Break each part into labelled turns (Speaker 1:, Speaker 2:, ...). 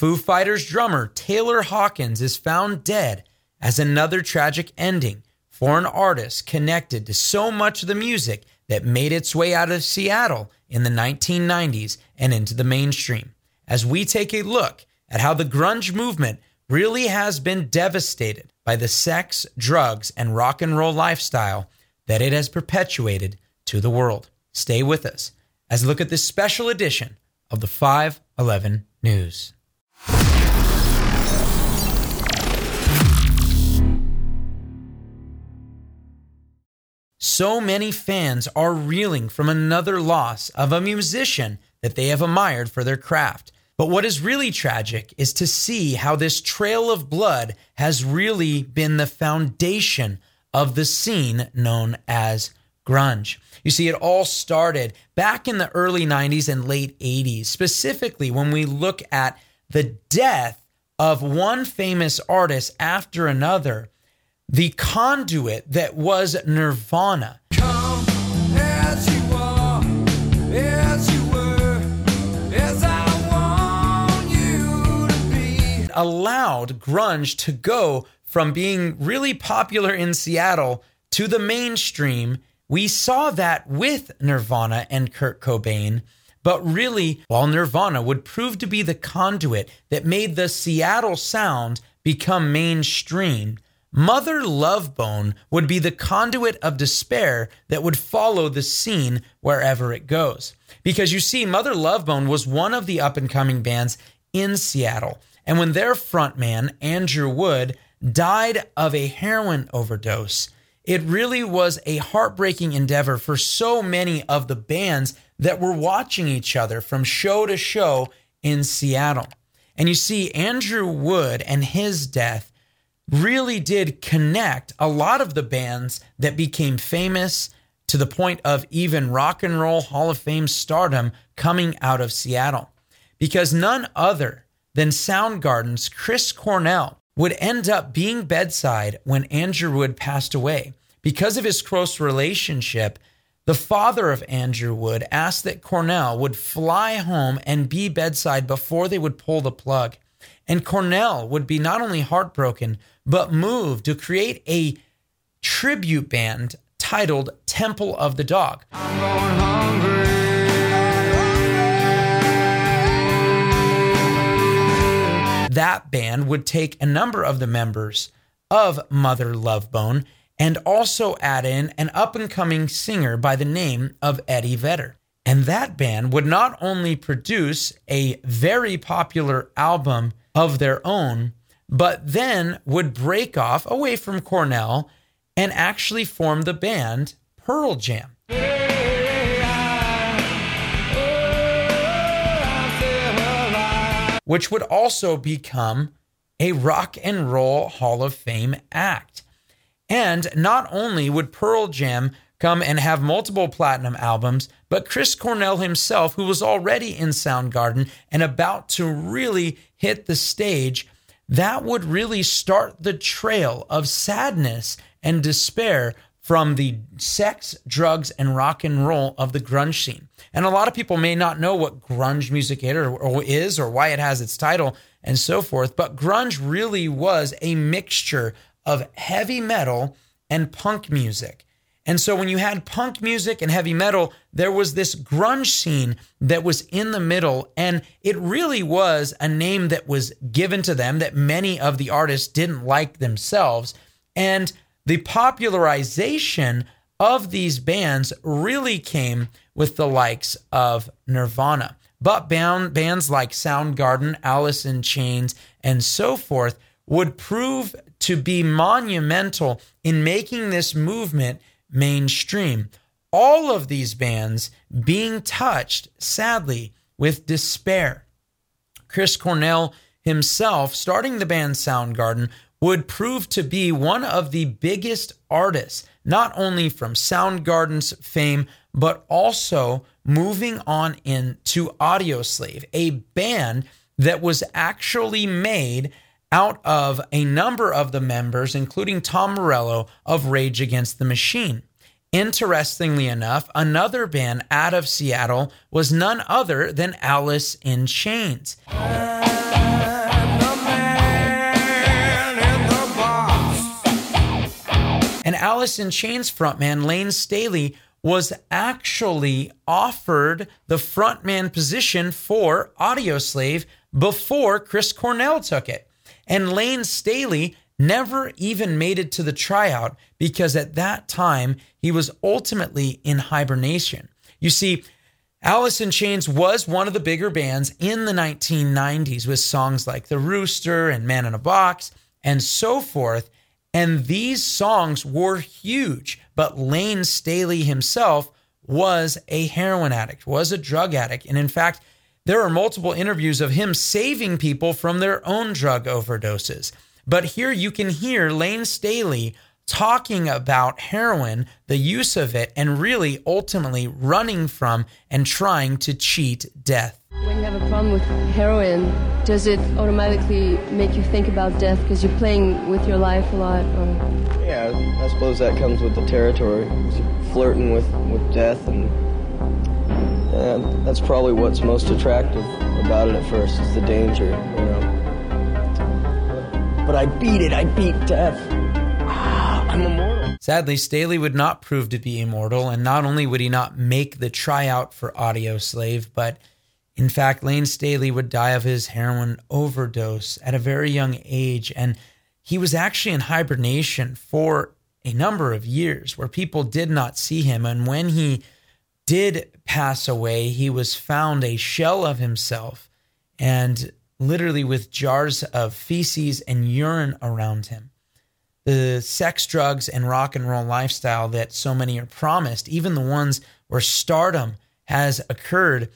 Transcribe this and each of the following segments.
Speaker 1: Foo Fighters drummer Taylor Hawkins is found dead as another tragic ending for an artist connected to so much of the music that made its way out of Seattle in the 1990s and into the mainstream. As we take a look at how the grunge movement really has been devastated by the sex, drugs, and rock and roll lifestyle that it has perpetuated to the world. Stay with us as we look at this special edition of the 511 News. So many fans are reeling from another loss of a musician that they have admired for their craft. But what is really tragic is to see how this trail of blood has really been the foundation of the scene known as grunge. You see, it all started back in the early 90s and late 80s, specifically when we look at the death of one famous artist after another, the conduit that was Nirvana. allowed grunge to go from being really popular in Seattle to the mainstream. We saw that with Nirvana and Kurt Cobain. But really, while Nirvana would prove to be the conduit that made the Seattle sound become mainstream, Mother Love Bone would be the conduit of despair that would follow the scene wherever it goes. Because you see, Mother Love Bone was one of the up and coming bands in Seattle. And when their frontman, Andrew Wood, died of a heroin overdose, it really was a heartbreaking endeavor for so many of the bands that were watching each other from show to show in Seattle. And you see, Andrew Wood and his death really did connect a lot of the bands that became famous to the point of even rock and roll Hall of Fame stardom coming out of Seattle. Because none other then Soundgarden's Chris Cornell would end up being bedside when Andrew Wood passed away. Because of his close relationship, the father of Andrew Wood asked that Cornell would fly home and be bedside before they would pull the plug. And Cornell would be not only heartbroken, but moved to create a tribute band titled Temple of the Dog. that band would take a number of the members of Mother Love Bone and also add in an up and coming singer by the name of Eddie Vedder. And that band would not only produce a very popular album of their own, but then would break off away from Cornell and actually form the band Pearl Jam. which would also become a Rock and Roll Hall of Fame act. And not only would Pearl Jam come and have multiple platinum albums, but Chris Cornell himself, who was already in Soundgarden and about to really hit the stage, that would really start the trail of sadness and despair from the sex, drugs, and rock and roll of the grunge scene. And a lot of people may not know what grunge music is or why it has its title and so forth, but grunge really was a mixture of heavy metal and punk music. And so when you had punk music and heavy metal, there was this grunge scene that was in the middle. And it really was a name that was given to them that many of the artists didn't like themselves. And the popularization of these bands really came with the likes of Nirvana. But band, bands like Soundgarden, Alice in Chains, and so forth would prove to be monumental in making this movement mainstream. All of these bands being touched, sadly, with despair. Chris Cornell himself, starting the band Soundgarden, would prove to be one of the biggest artists, not only from Soundgarden's fame, but also moving on into Audioslave, a band that was actually made out of a number of the members, including Tom Morello of Rage Against the Machine. Interestingly enough, another band out of Seattle was none other than Alice in Chains. And Alice in Chains frontman Layne Staley was actually offered the frontman position for Audioslave before Chris Cornell took it. And Layne Staley never even made it to the tryout because at that time he was ultimately in hibernation. You see, Alice in Chains was one of the bigger bands in the 1990s with songs like The Rooster and Man in a Box and so forth. And these songs were huge, but Layne Staley himself was a heroin addict, was a drug addict. And in fact, there are multiple interviews of him saving people from their own drug overdoses. But here you can hear Layne Staley talking about heroin, the use of it, and really ultimately running from and trying to cheat death.
Speaker 2: When you have a problem with heroin, does it automatically make you think about death because you're playing with your life a lot? Or?
Speaker 3: Yeah, I suppose that comes with the territory. flirting with, with death, and yeah, that's probably what's most attractive about it at first is the danger, you know. But I beat it. I beat death. Ah, I'm immortal.
Speaker 1: Sadly, Staley would not prove to be immortal, and not only would he not make the tryout for Audioslave, but in fact, Layne Staley would die of his heroin overdose at a very young age, and he was actually in hibernation for a number of years where people did not see him. And when he did pass away, he was found a shell of himself and literally with jars of feces and urine around him the sex, drugs, and rock and roll lifestyle that so many are promised, even the ones where stardom has occurred,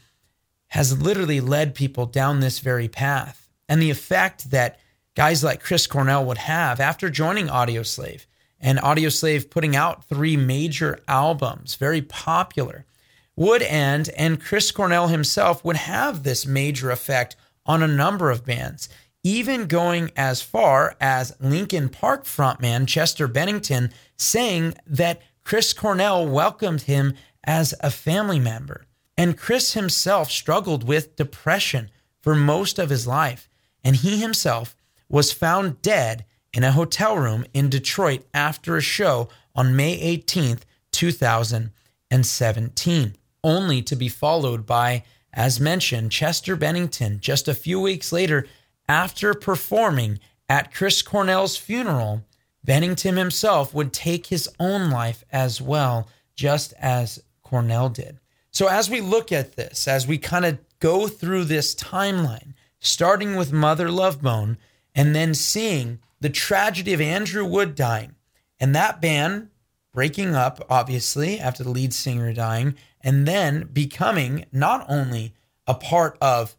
Speaker 1: has literally led people down this very path. And the effect that guys like Chris Cornell would have after joining Audioslave and Audioslave putting out three major albums, very popular, would end, and Chris Cornell himself would have this major effect on a number of bands even going as far as Linkin Park frontman Chester Bennington saying that Chris Cornell welcomed him as a family member. And Chris himself struggled with depression for most of his life, and he himself was found dead in a hotel room in Detroit after a show on May 18th, 2017, only to be followed by, as mentioned, Chester Bennington just a few weeks later after performing at Chris Cornell's funeral, Bennington himself would take his own life as well, just as Cornell did. So, as we look at this, as we kind of go through this timeline, starting with Mother Love Bone and then seeing the tragedy of Andrew Wood dying and that band breaking up, obviously, after the lead singer dying, and then becoming not only a part of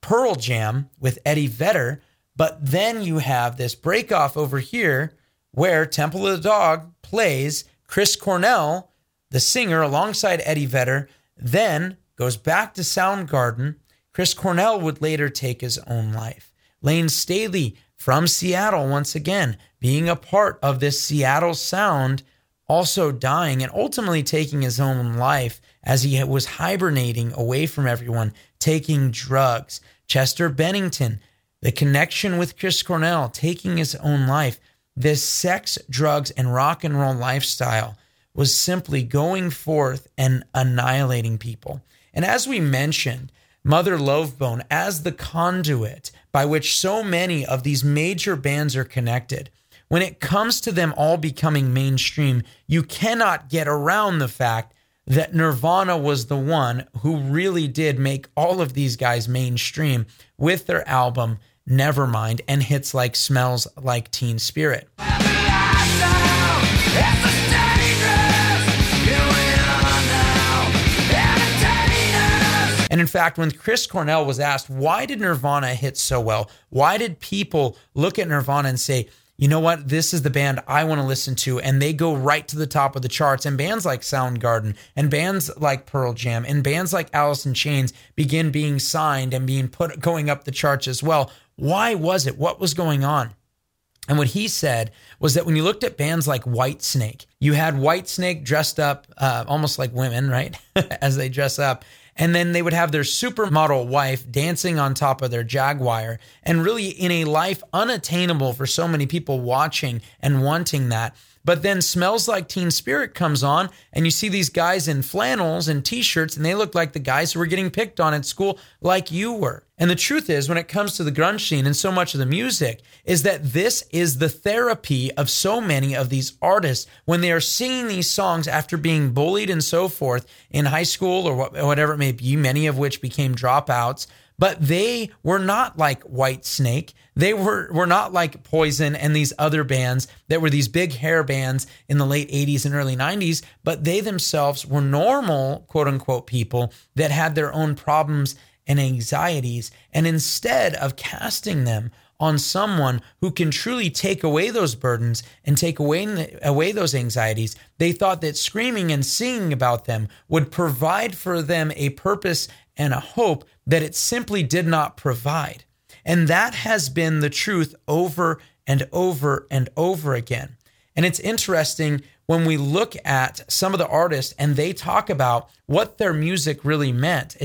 Speaker 1: Pearl Jam with Eddie Vedder, but then you have this break off over here where Temple of the Dog plays Chris Cornell, the singer, alongside Eddie Vedder, then goes back to Soundgarden. Chris Cornell would later take his own life. Layne Staley from Seattle, once again, being a part of this Seattle sound, also dying and ultimately taking his own life as he was hibernating away from everyone, taking drugs. Chester Bennington, the connection with Chris Cornell, taking his own life, this sex, drugs, and rock and roll lifestyle was simply going forth and annihilating people. And as we mentioned, Mother Love Bone as the conduit by which so many of these major bands are connected. When it comes to them all becoming mainstream, you cannot get around the fact that Nirvana was the one who really did make all of these guys mainstream with their album Nevermind and hits like Smells Like Teen Spirit. And in fact, when Chris Cornell was asked, why did Nirvana hit so well? Why did people look at Nirvana and say, you know what? This is the band I want to listen to. And they go right to the top of the charts. And bands like Soundgarden and bands like Pearl Jam and bands like Alice in Chains begin being signed and being put going up the charts as well. Why was it? What was going on? And what he said was that when you looked at bands like Whitesnake, you had Whitesnake dressed up uh, almost like women, right? As they dress up. And then they would have their supermodel wife dancing on top of their Jaguar and really in a life unattainable for so many people watching and wanting that. But then Smells Like Teen Spirit comes on, and you see these guys in flannels and t shirts, and they look like the guys who were getting picked on at school, like you were. And the truth is, when it comes to the grunge scene and so much of the music, is that this is the therapy of so many of these artists when they are singing these songs after being bullied and so forth in high school or whatever it may be, many of which became dropouts. But they were not like Whitesnake. They were, were not like Poison and these other bands that were these big hair bands in the late 80s and early 90s. But they themselves were normal, quote unquote, people that had their own problems and anxieties. And instead of casting them on someone who can truly take away those burdens and take away, away those anxieties, they thought that screaming and singing about them would provide for them a purpose and a hope that it simply did not provide. And that has been the truth over and over and over again. And it's interesting when we look at some of the artists and they talk about what their music really meant,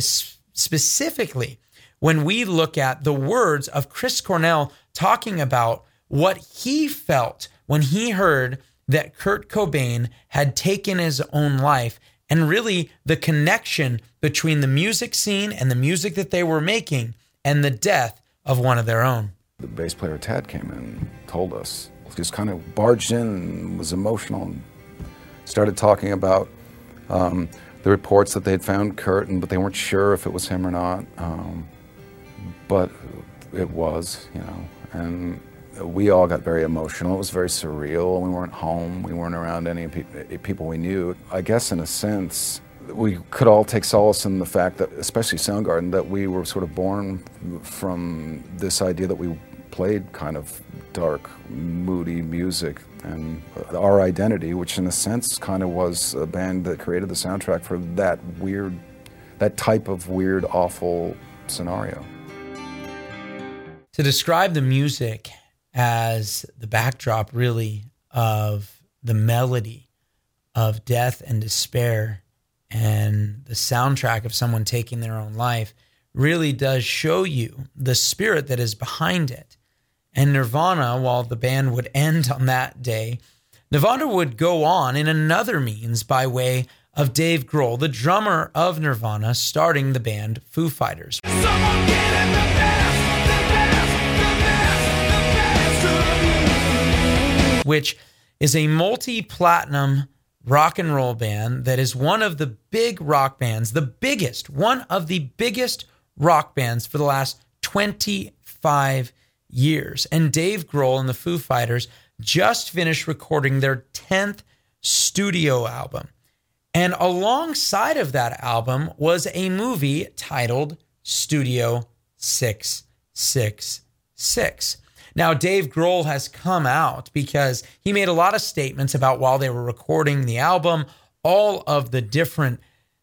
Speaker 1: specifically when we look at the words of Chris Cornell talking about what he felt when he heard that Kurt Cobain had taken his own life and really the connection between the music scene and the music that they were making and the death of one of their own.
Speaker 4: The bass player Tad came in told us, just kind of barged in and was emotional and started talking about um, the reports that they'd found Kurt, and, but they weren't sure if it was him or not. Um, but it was, you know, and we all got very emotional. It was very surreal. We weren't home. We weren't around any pe- eh, people we knew. I guess, in a sense, we could all take solace in the fact that, especially Soundgarden, that we were sort of born from this idea that we played kind of dark, moody music and uh, our identity, which in a sense kind of was a band that created the soundtrack for that weird, that type of weird, awful scenario.
Speaker 1: To describe the music as the backdrop, really, of the melody of death and despair and the soundtrack of someone taking their own life really does show you the spirit that is behind it. And Nirvana, while the band would end on that day, Nirvana would go on in another means by way of Dave Grohl, the drummer of Nirvana, starting the band Foo Fighters. Which is a multi platinum rock and roll band that is one of the big rock bands, the biggest, one of the biggest rock bands for the last 25 years. And Dave Grohl and the Foo Fighters just finished recording their 10th studio album. And alongside of that album was a movie titled Studio 666. Now, Dave Grohl has come out because he made a lot of statements about while they were recording the album, all of the different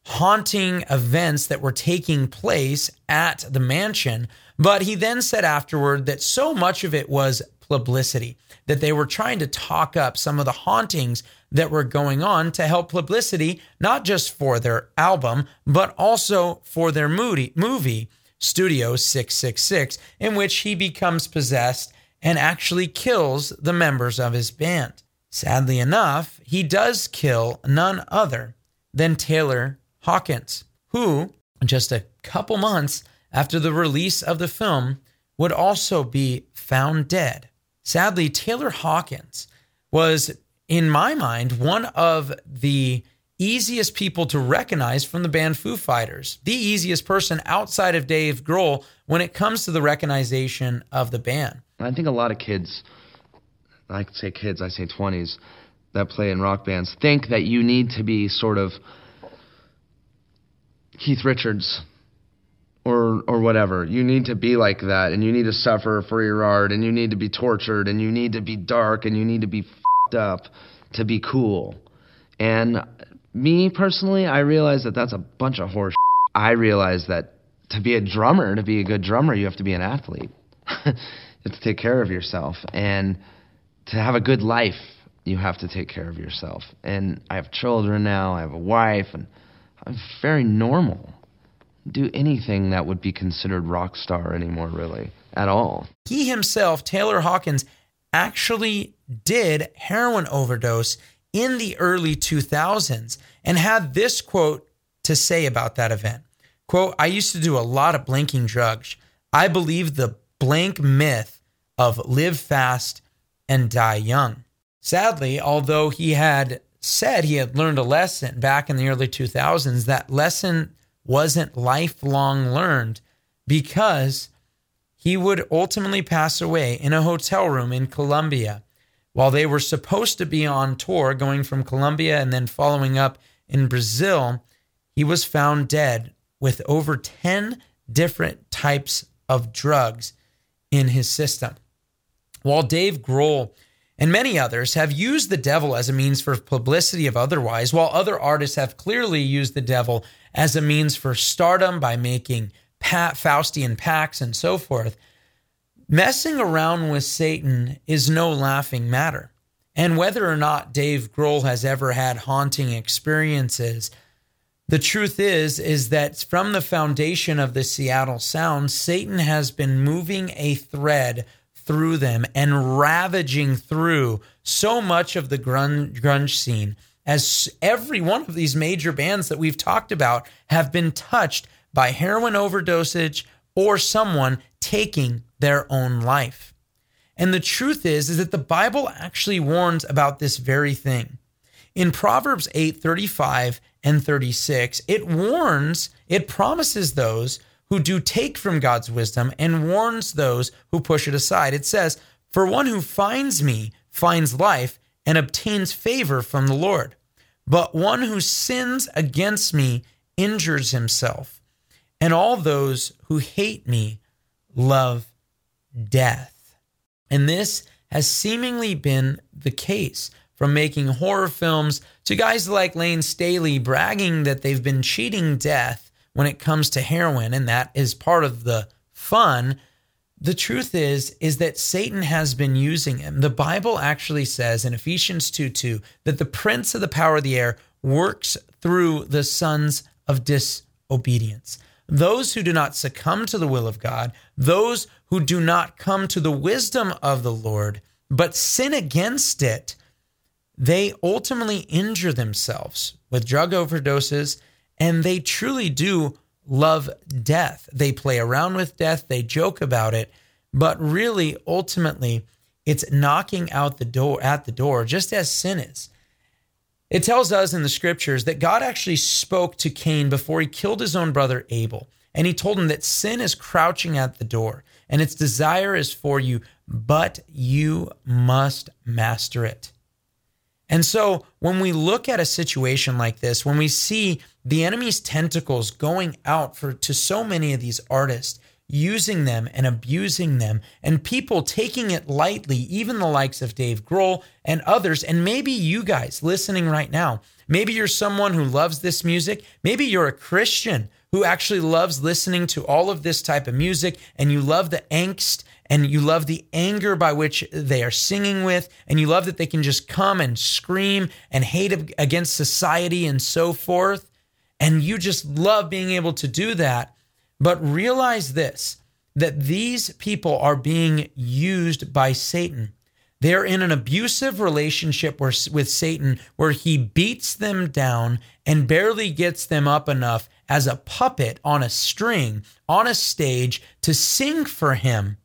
Speaker 1: haunting events that were taking place at the mansion. But he then said afterward that so much of it was publicity, that they were trying to talk up some of the hauntings that were going on to help publicity, not just for their album, but also for their movie, movie Studio 666, in which he becomes possessed and actually kills the members of his band. Sadly enough, he does kill none other than Taylor Hawkins, who, just a couple months after the release of the film, would also be found dead. Sadly, Taylor Hawkins was, in my mind, one of the easiest people to recognize from the band Foo Fighters, the easiest person outside of Dave Grohl when it comes to the recognition of the band.
Speaker 5: I think a lot of kids, I say kids, I say 20s, that play in rock bands think that you need to be sort of Keith Richards or or whatever. You need to be like that and you need to suffer for your art and you need to be tortured and you need to be dark and you need to be fucked up to be cool. And me personally, I realize that that's a bunch of horse. I realize that to be a drummer, to be a good drummer, you have to be an athlete. to take care of yourself. And to have a good life, you have to take care of yourself. And I have children now, I have a wife, and I'm very normal. Do anything that would be considered rock star anymore, really, at all.
Speaker 1: He himself, Taylor Hawkins, actually did heroin overdose in the early 2000s and had this quote to say about that event. Quote, I used to do a lot of blinking drugs. I believe the blank myth of live fast and die young. Sadly, although he had said he had learned a lesson back in the early 2000s, that lesson wasn't lifelong learned because he would ultimately pass away in a hotel room in Colombia while they were supposed to be on tour going from Colombia and then following up in Brazil. He was found dead with over 10 different types of drugs in his system. While Dave Grohl and many others have used the devil as a means for publicity of otherwise, while other artists have clearly used the devil as a means for stardom by making Faustian pacts and so forth, messing around with Satan is no laughing matter. And whether or not Dave Grohl has ever had haunting experiences, the truth is is that from the foundation of the Seattle Sound, Satan has been moving a thread through them and ravaging through so much of the grunge, scene as every one of these major bands that we've talked about have been touched by heroin overdosage or someone taking their own life. And the truth is is that the Bible actually warns about this very thing. In Proverbs 8, 35 and 36, it warns, it promises those who do take from God's wisdom and warns those who push it aside. It says, For one who finds me finds life and obtains favor from the Lord. But one who sins against me injures himself. And all those who hate me love death. And this has seemingly been the case from making horror films to guys like Layne Staley bragging that they've been cheating death when it comes to heroin, and that is part of the fun. The truth is, is that Satan has been using him. The Bible actually says in Ephesians 2 2 that the prince of the power of the air works through the sons of disobedience. Those who do not succumb to the will of God, those who do not come to the wisdom of the Lord, but sin against it, they ultimately injure themselves with drug overdoses and they truly do love death. They play around with death, they joke about it, but really, ultimately, it's knocking out the door at the door, just as sin is. It tells us in the scriptures that God actually spoke to Cain before he killed his own brother Abel. And he told him that sin is crouching at the door and its desire is for you, but you must master it. And so when we look at a situation like this, when we see the enemy's tentacles going out for to so many of these artists, using them and abusing them, and people taking it lightly, even the likes of Dave Grohl and others, and maybe you guys listening right now, maybe you're someone who loves this music, maybe you're a Christian who actually loves listening to all of this type of music and you love the angst and you love the anger by which they are singing with, and you love that they can just come and scream and hate against society and so forth. And you just love being able to do that. But realize this that these people are being used by Satan. They're in an abusive relationship with Satan where he beats them down and barely gets them up enough as a puppet on a string on a stage to sing for him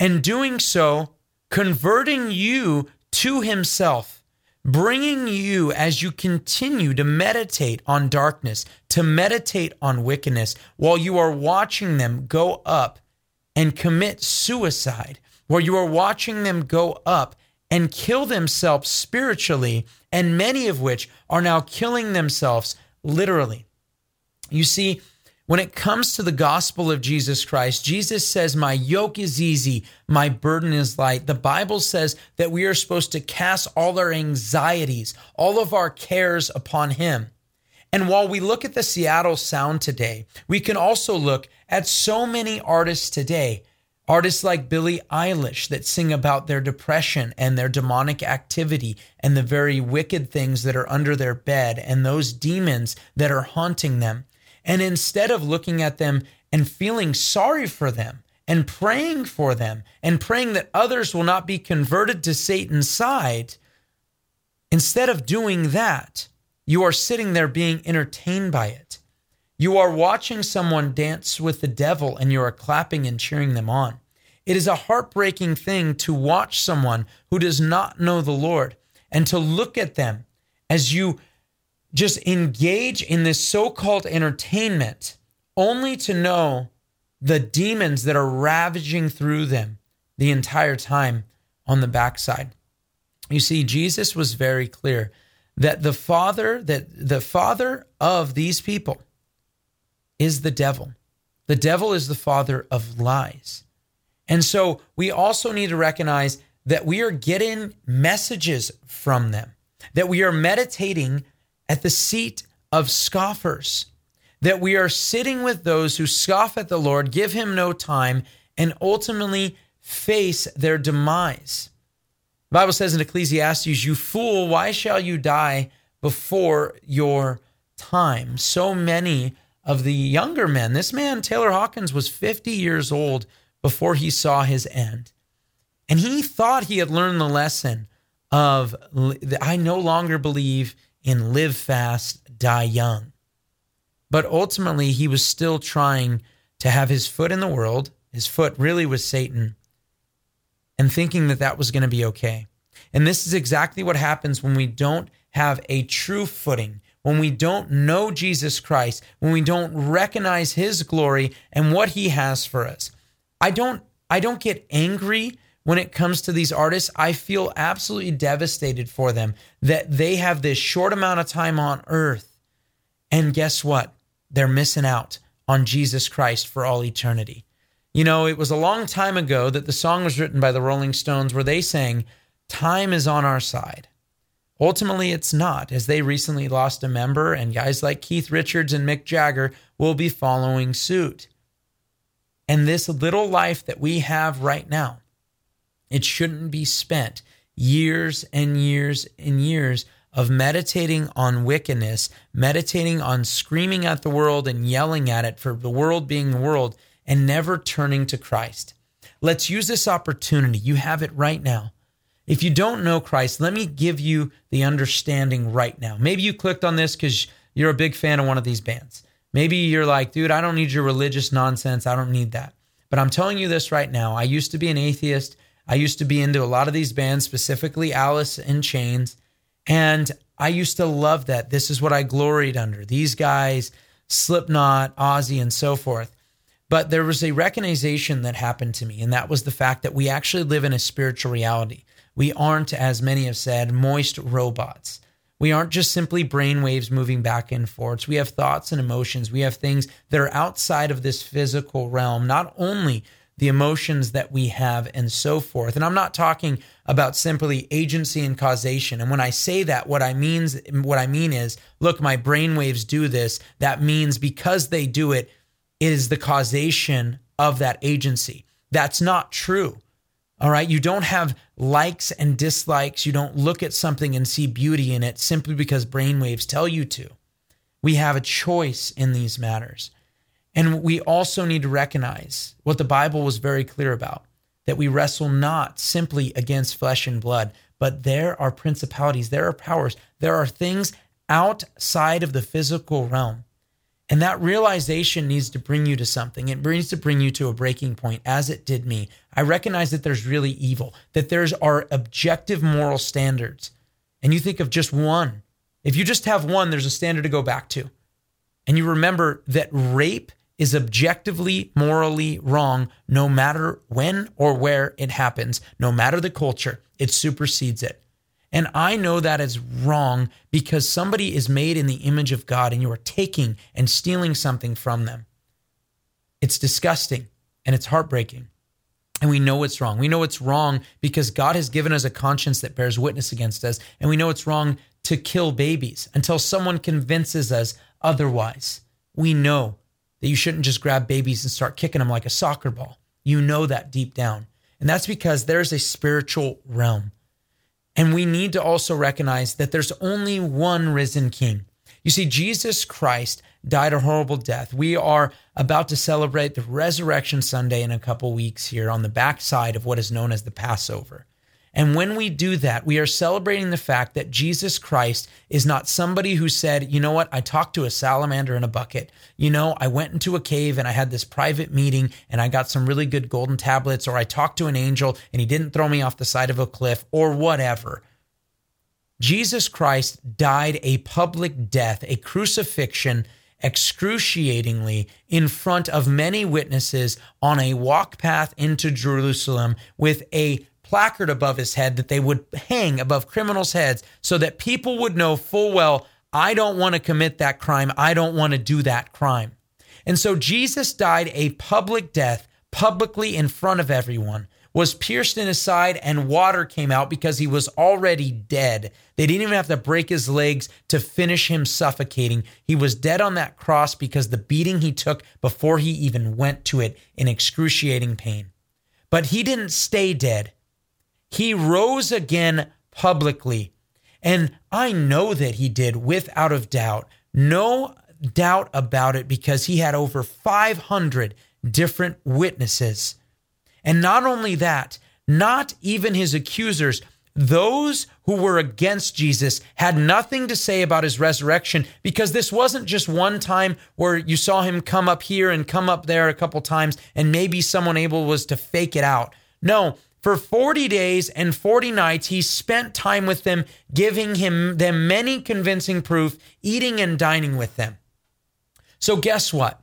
Speaker 1: and doing so, converting you to Himself, bringing you as you continue to meditate on darkness, to meditate on wickedness, while you are watching them go up and commit suicide, while you are watching them go up and kill themselves spiritually, and many of which are now killing themselves literally. You see, when it comes to the gospel of Jesus Christ, Jesus says, My yoke is easy, my burden is light. The Bible says that we are supposed to cast all our anxieties, all of our cares upon Him. And while we look at the Seattle sound today, we can also look at so many artists today. Artists like Billie Eilish that sing about their depression and their demonic activity and the very wicked things that are under their bed and those demons that are haunting them. And instead of looking at them and feeling sorry for them and praying for them and praying that others will not be converted to Satan's side, instead of doing that, you are sitting there being entertained by it. You are watching someone dance with the devil and you are clapping and cheering them on. It is a heartbreaking thing to watch someone who does not know the Lord and to look at them as you just engage in this so called entertainment only to know the demons that are ravaging through them the entire time on the backside. You see, Jesus was very clear that the father that the father of these people is the devil. The devil is the father of lies. And so we also need to recognize that we are getting messages from them, that we are meditating at the seat of scoffers, that we are sitting with those who scoff at the Lord, give him no time, and ultimately face their demise. The Bible says in Ecclesiastes, You fool, why shall you die before your time? So many of the younger men, this man, Taylor Hawkins, was 50 years old before he saw his end. And he thought he had learned the lesson of I no longer believe in live fast, die young. But ultimately, he was still trying to have his foot in the world. His foot really was Satan, and thinking that that was going to be okay. And this is exactly what happens when we don't have a true footing, when we don't know Jesus Christ, when we don't recognize his glory and what he has for us. I don't I don't get angry when it comes to these artists. I feel absolutely devastated for them that they have this short amount of time on earth. And guess what? They're missing out on Jesus Christ for all eternity. You know, it was a long time ago that the song was written by the Rolling Stones where they sang, Time is on our side. Ultimately, it's not, as they recently lost a member, and guys like Keith Richards and Mick Jagger will be following suit. And this little life that we have right now, it shouldn't be spent years and years and years of meditating on wickedness, meditating on screaming at the world and yelling at it for the world being the world, and never turning to Christ. Let's use this opportunity. You have it right now. If you don't know Christ, let me give you the understanding right now. Maybe you clicked on this because you're a big fan of one of these bands. Maybe you're like, dude, I don't need your religious nonsense. I don't need that. But I'm telling you this right now. I used to be an atheist. I used to be into a lot of these bands, specifically Alice in Chains. And I used to love that. This is what I gloried under. These guys, Slipknot, Ozzy, and so forth. But there was a recognition that happened to me, and that was the fact that we actually live in a spiritual reality. We aren't, as many have said, moist robots. We aren't just simply brain waves moving back and forth. We have thoughts and emotions. We have things that are outside of this physical realm, not only the emotions that we have and so forth. And I'm not talking about simply agency and causation. And when I say that, what I means what I mean is, look, my brain waves do this. That means because they do it, it is the causation of that agency. That's not true. All right. You don't have likes and dislikes. You don't look at something and see beauty in it simply because brainwaves tell you to. We have a choice in these matters. And we also need to recognize what the Bible was very clear about that we wrestle not simply against flesh and blood, but there are principalities, there are powers, there are things outside of the physical realm and that realization needs to bring you to something. It needs to bring you to a breaking point, as it did me. I recognize that there's really evil, that there's our objective moral standards. And you think of just one. If you just have one, there's a standard to go back to. And you remember that rape is objectively morally wrong no matter when or where it happens, no matter the culture, it supersedes it. And I know that is wrong because somebody is made in the image of God and you are taking and stealing something from them. It's disgusting and it's heartbreaking. And we know it's wrong. We know it's wrong because God has given us a conscience that bears witness against us. And we know it's wrong to kill babies until someone convinces us otherwise. We know that you shouldn't just grab babies and start kicking them like a soccer ball. You know that deep down. And that's because there's a spiritual realm. And we need to also recognize that there's only one risen king. You see, Jesus Christ died a horrible death. We are about to celebrate the Resurrection Sunday in a couple weeks here on the backside of what is known as the Passover. And when we do that, we are celebrating the fact that Jesus Christ is not somebody who said, you know what, I talked to a salamander in a bucket. You know, I went into a cave and I had this private meeting and I got some really good golden tablets, or I talked to an angel and he didn't throw me off the side of a cliff, or whatever. Jesus Christ died a public death, a crucifixion, excruciatingly in front of many witnesses on a walk path into Jerusalem with a placard above his head that they would hang above criminals' heads so that people would know full well, I don't want to commit that crime. I don't want to do that crime. And so Jesus died a public death publicly in front of everyone, was pierced in his side, and water came out because he was already dead. They didn't even have to break his legs to finish him suffocating. He was dead on that cross because the beating he took before he even went to it in excruciating pain. But he didn't stay dead. He rose again publicly. And I know that he did without a doubt. No doubt about it because he had over 500 different witnesses. And not only that, not even his accusers, those who were against Jesus had nothing to say about his resurrection because this wasn't just one time where you saw him come up here and come up there a couple times and maybe someone able was to fake it out. No, for 40 days and 40 nights, he spent time with them, giving him them many convincing proof, eating and dining with them. So guess what?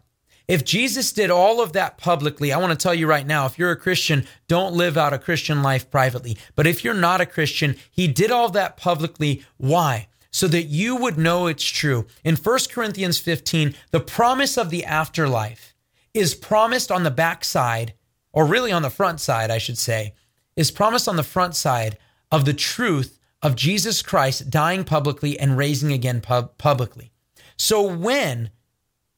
Speaker 1: If Jesus did all of that publicly, I want to tell you right now, if you're a Christian, don't live out a Christian life privately. But if you're not a Christian, he did all that publicly. Why? So that you would know it's true. In 1 Corinthians 15, the promise of the afterlife is promised on the backside, or really on the front side, I should say, is promised on the front side of the truth of Jesus Christ dying publicly and raising again pub- publicly. So when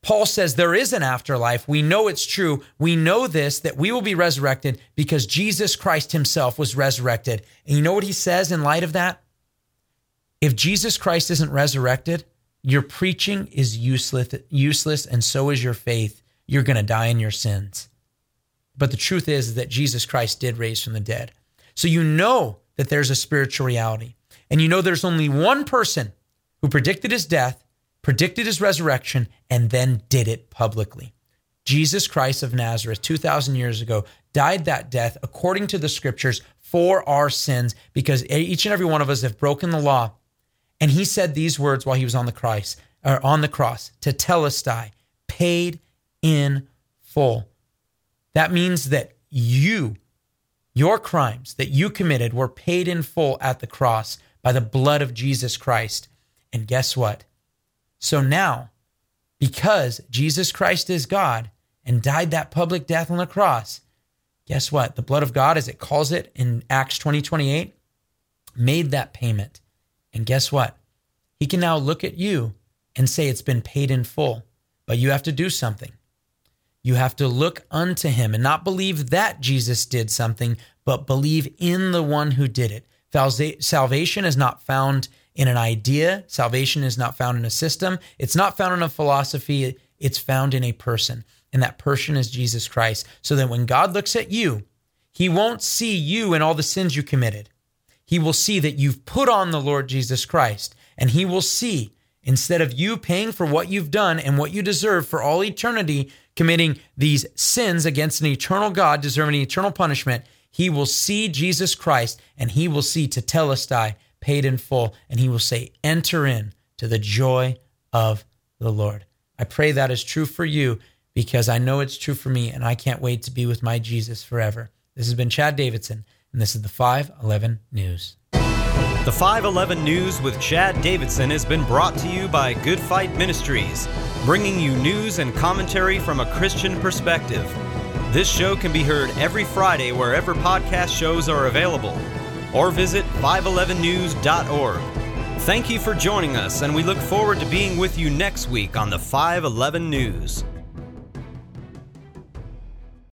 Speaker 1: Paul says there is an afterlife, we know it's true. We know this, that we will be resurrected because Jesus Christ himself was resurrected. And you know what he says in light of that? If Jesus Christ isn't resurrected, your preaching is useless, useless, and so is your faith. You're going to die in your sins. But the truth is that Jesus Christ did raise from the dead. So you know that there's a spiritual reality. And you know there's only one person who predicted his death, predicted his resurrection, and then did it publicly. Jesus Christ of Nazareth, 2,000 years ago, died that death according to the scriptures for our sins because each and every one of us have broken the law. And he said these words while he was on the cross, or on the cross, tetelestai, paid in full. That means that you, your crimes that you committed, were paid in full at the cross by the blood of Jesus Christ. And guess what? So now, because Jesus Christ is God and died that public death on the cross, guess what? The blood of God, as it calls it in Acts 20 28, made that payment. And guess what? He can now look at you and say it's been paid in full, but you have to do something. You have to look unto him and not believe that Jesus did something, but believe in the one who did it. Salvation is not found in an idea, salvation is not found in a system, it's not found in a philosophy, it's found in a person. And that person is Jesus Christ. So that when God looks at you, he won't see you and all the sins you committed. He will see that you've put on the Lord Jesus Christ, and he will see instead of you paying for what you've done and what you deserve for all eternity, committing these sins against an eternal God, deserving eternal punishment, he will see Jesus Christ and he will see tetelestai paid in full, and he will say, Enter in to the joy of the Lord. I pray that is true for you because I know it's true for me, and I can't wait to be with my Jesus forever. This has been Chad Davidson, and this is the 511 News.
Speaker 6: The 511 News with Chad Davidson has been brought to you by Good Fight Ministries, bringing you news and commentary from a Christian perspective. This show can be heard every Friday wherever podcast shows are available, or visit 511news.org. Thank you for joining us, and we look forward to being with you next week on the 511 News.